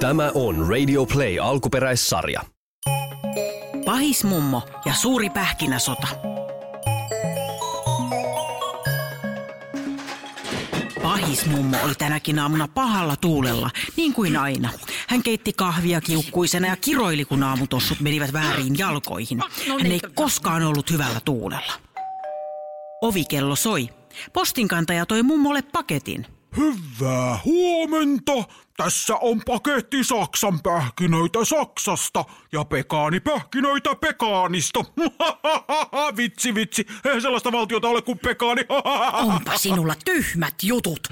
Tämä on Radio Play alkuperäissarja. Pahismummo ja suuri pähkinäsota. Pahismummo oli tänäkin aamuna pahalla tuulella, niin kuin aina. Hän keitti kahvia kiukkuisena ja kiroili, kun aamutossut menivät väärin jalkoihin. Hän ei koskaan ollut hyvällä tuulella. Ovikello soi. Postinkantaja toi mummolle paketin. Hyvää huomenta. Tässä on paketti Saksan pähkinöitä Saksasta ja pekaanipähkinöitä Pekaanista. vitsi, vitsi. Ei sellaista valtiota ole kuin Pekaani. Onpa sinulla tyhmät jutut.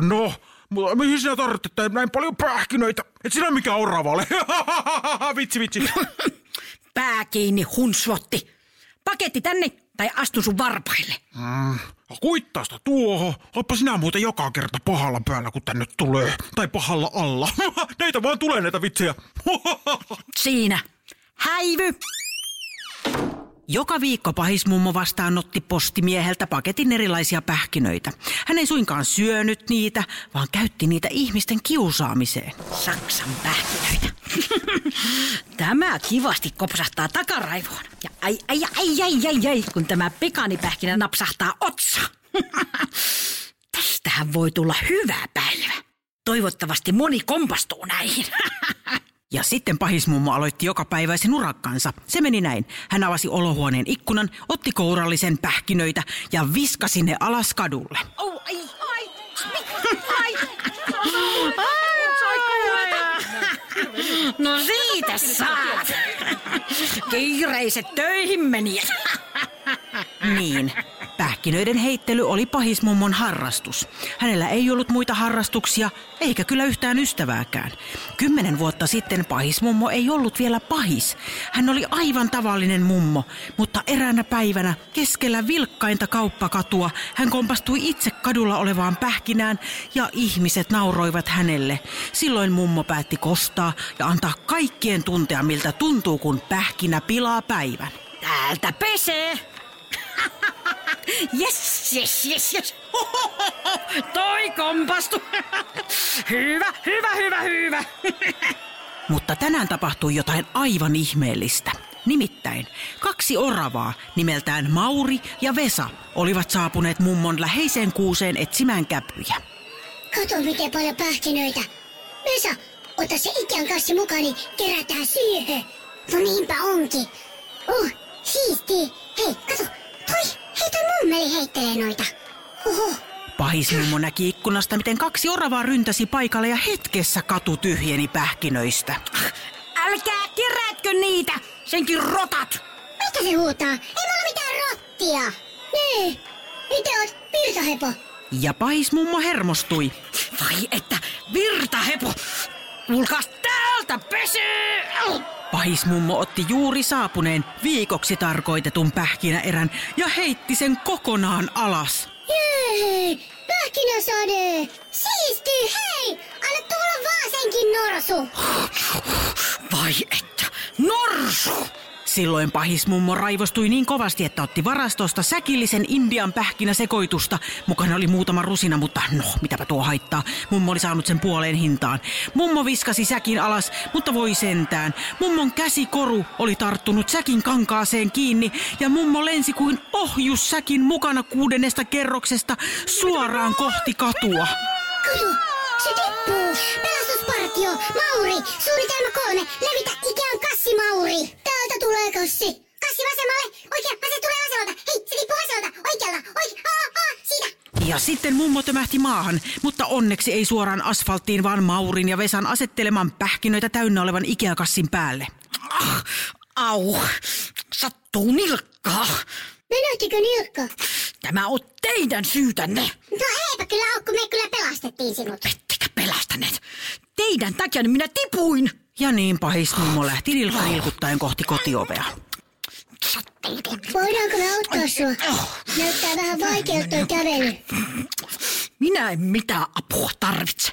no, mutta mihin sinä tarvitset näin paljon pähkinöitä? Et sinä mikä orava ole. vitsi, vitsi. Pää kiinni, hunsvotti. Paketti tänne tai astun sun varpaille. Mm, kuittaista tuohon. Oppa sinä muuten joka kerta pahalla päällä, kun tänne tulee. Tai pahalla alla. näitä vaan tulee näitä vitsejä. Siinä. Häivy! Joka viikko pahismummo vastaanotti postimieheltä paketin erilaisia pähkinöitä. Hän ei suinkaan syönyt niitä, vaan käytti niitä ihmisten kiusaamiseen. Saksan pähkinöitä. tämä kivasti kopsahtaa takaraivoon. Ja ai, ai, ai, ai, ai, ai, kun tämä pekanipähkinä napsahtaa otsa. Tästähän voi tulla hyvä päivä. Toivottavasti moni kompastuu näihin. Ja sitten pahismummo aloitti joka päiväisen urakkansa. Se meni näin. Hän avasi olohuoneen ikkunan, otti kourallisen pähkinöitä ja viskasi ne alas kadulle. Oh, ai, ai, ai, No siitä saat. Kiireiset töihin meni. Niin, Pähkinöiden heittely oli pahismummon harrastus. Hänellä ei ollut muita harrastuksia, eikä kyllä yhtään ystävääkään. Kymmenen vuotta sitten pahismummo ei ollut vielä pahis. Hän oli aivan tavallinen mummo, mutta eräänä päivänä keskellä vilkkainta kauppakatua hän kompastui itse kadulla olevaan pähkinään ja ihmiset nauroivat hänelle. Silloin mummo päätti kostaa ja antaa kaikkien tuntea, miltä tuntuu, kun pähkinä pilaa päivän. Täältä pesee! Yes, yes, yes, yes. Toi kompastu. hyvä, hyvä, hyvä, hyvä. Mutta tänään tapahtui jotain aivan ihmeellistä. Nimittäin kaksi oravaa nimeltään Mauri ja Vesa olivat saapuneet mummon läheiseen kuuseen etsimään käpyjä. Kato miten paljon pähkinöitä. Vesa, ota se ikään kassi mukaan, niin kerätään siihen. No niinpä onkin. Oh, siisti. Hei, kato, Mummeli heittelee noita. Oho. Pahismummo näki ikkunasta, miten kaksi oravaa ryntäsi paikalle ja hetkessä katu tyhjeni pähkinöistä. Älkää kerätkö niitä, senkin rotat! Mitä se huutaa? Ei mulla mitään rottia. Nee, itse oot virtahepo. Ja pahismummo hermostui. Vai että virtahepo! Tulkas täältä pesee! Pahismummo otti juuri saapuneen viikoksi tarkoitetun pähkinäerän ja heitti sen kokonaan alas. Jee, pähkinäsade! Siisti, hei! Anna tulla vaan senkin norsu! Vai että, norsu! Silloin pahismummo raivostui niin kovasti, että otti varastosta säkillisen Indian pähkinäsekoitusta. Mukana oli muutama rusina, mutta no, mitäpä tuo haittaa. Mummo oli saanut sen puoleen hintaan. Mummo viskasi säkin alas, mutta voi sentään. Mummon käsikoru oli tarttunut säkin kankaaseen kiinni ja mummo lensi kuin ohjus säkin mukana kuudennesta kerroksesta suoraan kohti katua. Kato, se tippuu. Pelastuspartio, Mauri, suunnitelma kolme, levitä Ikean kassi, Tulee kassi. Kassi vasemmalle, oikea, vasen tulee vasemmalta. Hei, se tippuu vasemmalta, oikealla, oikea, aa, aa, siitä. Ja sitten mummo tömähti maahan, mutta onneksi ei suoraan asfalttiin, vaan Maurin ja Vesan asetteleman pähkinöitä täynnä olevan Ikea-kassin päälle. Ah, au, sattuu nilkkaa. Menehtikö nilkka? Tämä on teidän syytänne. No eipä kyllä ole, kun me kyllä pelastettiin sinut. Ettekä pelastaneet. Teidän takia minä tipuin. Ja niin pahis mummo lähti nilkka nilkuttaen kohti kotiovea. Voidaanko me auttaa sua? Näyttää vähän vaikealta toi kävely. Minä en mitään apua tarvitse.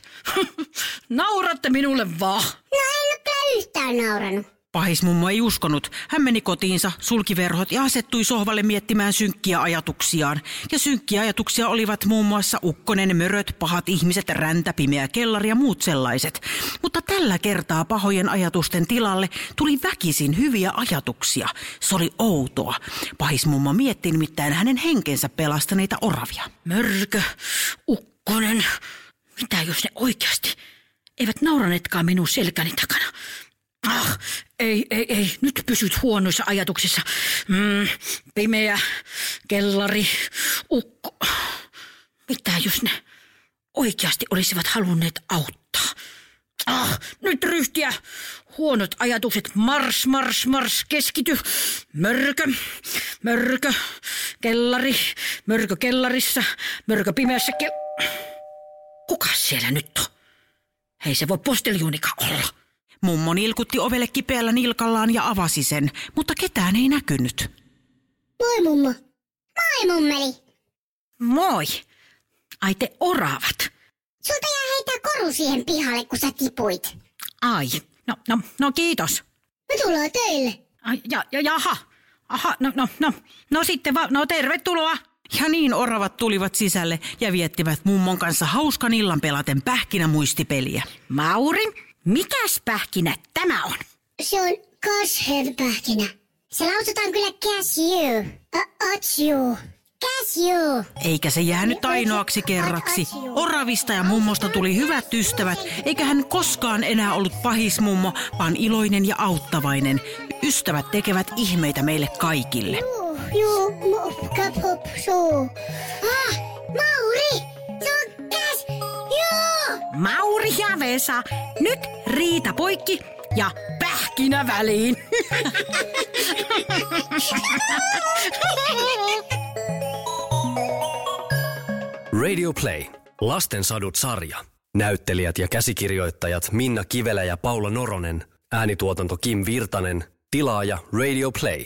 Nauratte minulle vaan. No en ole yhtään nauranut. Pahismummo ei uskonut. Hän meni kotiinsa, sulki verhot ja asettui sohvalle miettimään synkkiä ajatuksiaan. Ja synkkiä ajatuksia olivat muun muassa ukkonen, möröt, pahat ihmiset, räntä, pimeä kellari ja muut sellaiset. Mutta tällä kertaa pahojen ajatusten tilalle tuli väkisin hyviä ajatuksia. Se oli outoa. Pahismummo mietti nimittäin hänen henkensä pelastaneita oravia. Mörkö, ukkonen, mitä jos ne oikeasti eivät nauranetkaan minun selkäni takana? Ah, ei, ei, ei, nyt pysyt huonoissa ajatuksissa. Mm, pimeä, kellari, ukko. Mitä jos ne oikeasti olisivat halunneet auttaa? Ah, nyt ryhtiä. Huonot ajatukset. Mars, mars, mars. Keskity. Mörkö, mörkö, kellari, mörkö kellarissa, mörkö pimeässä kel... Kuka siellä nyt on? Hei se voi posteljuunika olla. Mummo nilkutti ovelle kipeällä nilkallaan ja avasi sen, mutta ketään ei näkynyt. Moi mummo. Moi mummeli. Moi. Ai te oravat. Sulta jää heittää koru siihen pihalle, kun sä tipuit. Ai, no, no, no kiitos. Me tullaan teille. Ai, ja, ja, jaha. Aha, no, no, no, no sitten vaan, no tervetuloa. Ja niin oravat tulivat sisälle ja viettivät mummon kanssa hauskan illan pelaten pähkinämuistipeliä. Mauri, mikäs pähkinä tämä on? Se on kashev-pähkinä. Se lausutaan kyllä cashew. Atsju. Cashew. Eikä se jäänyt ainoaksi kerraksi. Oravista ja mummosta tuli hyvät ystävät, eikä hän koskaan enää ollut pahismummo, vaan iloinen ja auttavainen. Ystävät tekevät ihmeitä meille kaikille. Juu, juu, mo, kap, hop, suu. Ah, Mauri! Se on käs! Mauri ja Vesa, nyt riita poikki ja pähkinä väliin. Radio Play. Lastensadut sarja. Näyttelijät ja käsikirjoittajat Minna Kivelä ja Paula Noronen. Äänituotanto Kim Virtanen. Tilaaja Radio Play.